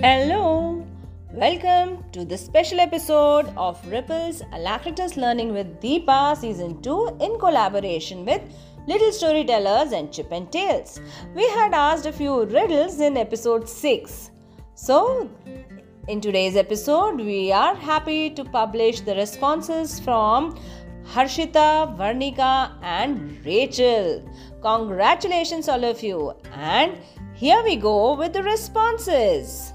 Hello, welcome to this special episode of Ripples Alacritus Learning with Deepa Season 2 in collaboration with Little Storytellers and Chip and Tales. We had asked a few riddles in episode 6. So, in today's episode, we are happy to publish the responses from Harshita, Varnika, and Rachel. Congratulations, all of you. And here we go with the responses.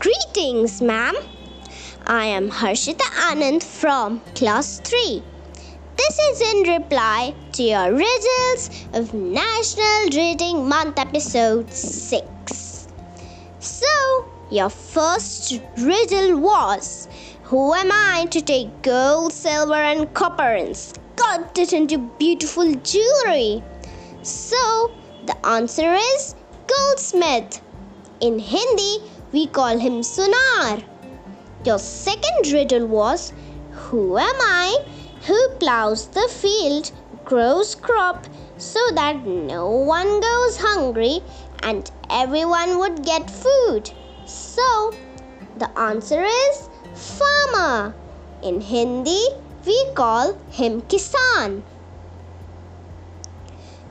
Greetings, ma'am. I am Harshita Anand from class 3. This is in reply to your riddles of National Reading Month episode 6. So, your first riddle was Who am I to take gold, silver, and copper and sculpt it into beautiful jewelry? So, the answer is goldsmith. In Hindi, we call him Sunar. Your second riddle was Who am I who plows the field, grows crop so that no one goes hungry and everyone would get food? So, the answer is farmer. In Hindi, we call him Kisan.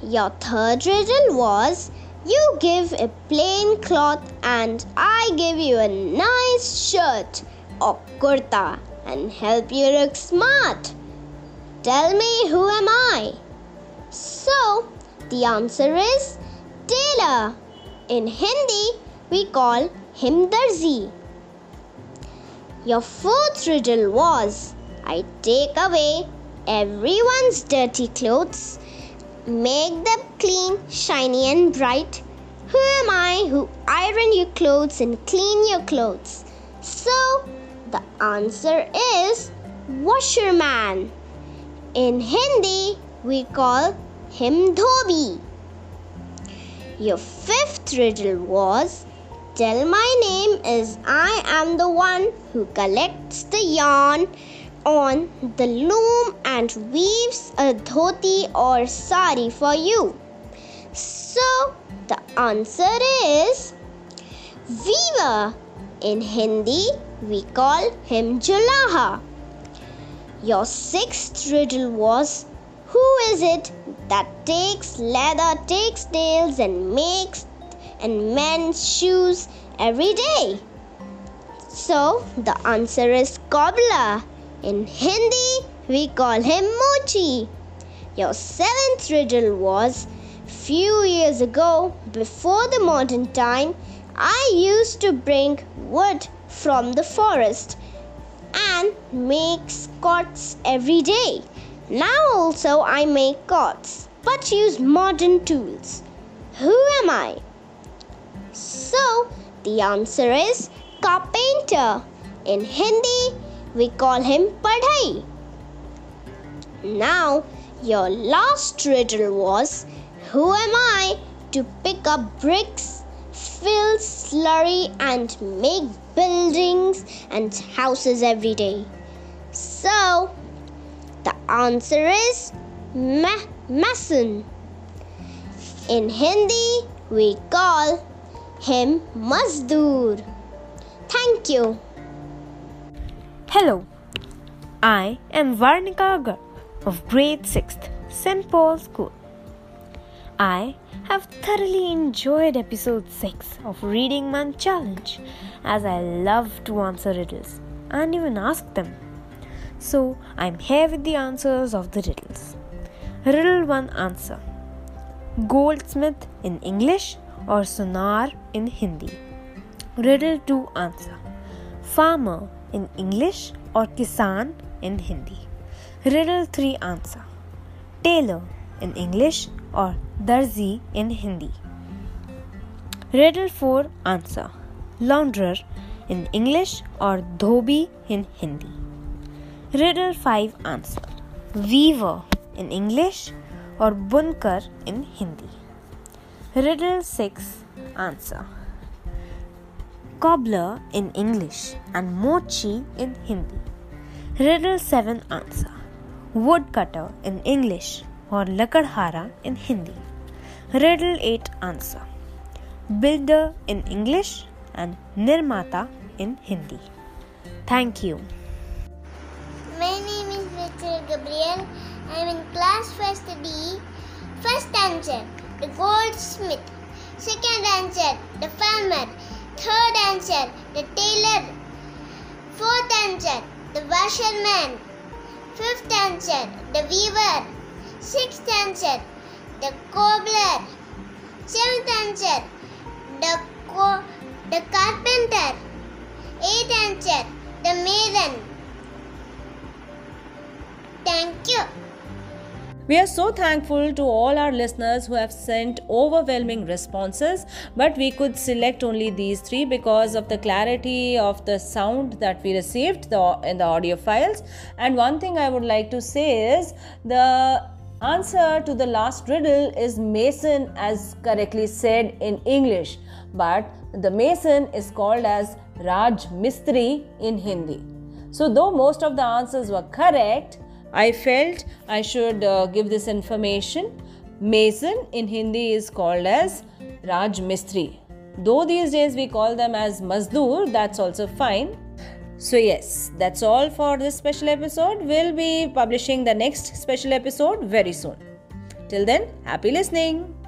Your third riddle was you give a plain cloth and I give you a nice shirt or kurta and help you look smart. Tell me who am I? So, the answer is tailor. In Hindi, we call him Darzi. Your fourth riddle was I take away everyone's dirty clothes make them clean, shiny, and bright. Who am I who iron your clothes and clean your clothes? So, the answer is washerman. In Hindi, we call him Dhobi. Your fifth riddle was Tell my name is I am the one who collects the yarn on the loom and weaves a dhoti or sari for you. So the answer is weaver. In Hindi, we call him Julaha. Your sixth riddle was Who is it that takes leather, takes nails, and makes and mends shoes every day? So the answer is cobbler. In Hindi, we call him Mochi. Your seventh riddle was Few years ago, before the modern time, I used to bring wood from the forest and make cots every day. Now also I make cots, but use modern tools. Who am I? So the answer is carpenter. In Hindi, we call him Badhai. Now, your last riddle was Who am I to pick up bricks, fill slurry, and make buildings and houses every day? So, the answer is ma- mason. In Hindi, we call him Mazdoor. Thank you. Hello, I am Varnika Garg of grade 6th St. Paul School. I have thoroughly enjoyed episode 6 of Reading Month Challenge as I love to answer riddles and even ask them. So I'm here with the answers of the riddles. Riddle 1 answer Goldsmith in English or Sonar in Hindi. Riddle 2 answer Farmer in English or Kisan in Hindi. Riddle 3 answer Tailor in English or Darzi in Hindi. Riddle 4 answer Launderer in English or Dhobi in Hindi. Riddle 5 answer Weaver in English or Bunkar in Hindi. Riddle 6 answer cobbler in English and mochi in Hindi. Riddle 7 answer woodcutter in English or lakadhara in Hindi. Riddle 8 answer builder in English and Nirmata in Hindi. Thank you. My name is Rachel Gabriel. I am in class first D. First answer, the goldsmith. Second answer, the farmer. Third answer, the tailor. Fourth answer, the washerman. Fifth answer, the weaver. Sixth answer, the cobbler. Seventh answer, the co- the carpenter. Eighth answer, the maiden. We are so thankful to all our listeners who have sent overwhelming responses, but we could select only these three because of the clarity of the sound that we received in the audio files. And one thing I would like to say is the answer to the last riddle is mason as correctly said in English, but the mason is called as Raj Mistri in Hindi. So, though most of the answers were correct, I felt I should uh, give this information. Mason in Hindi is called as Raj Mistri. Though these days we call them as Mazdoor, that's also fine. So, yes, that's all for this special episode. We'll be publishing the next special episode very soon. Till then, happy listening.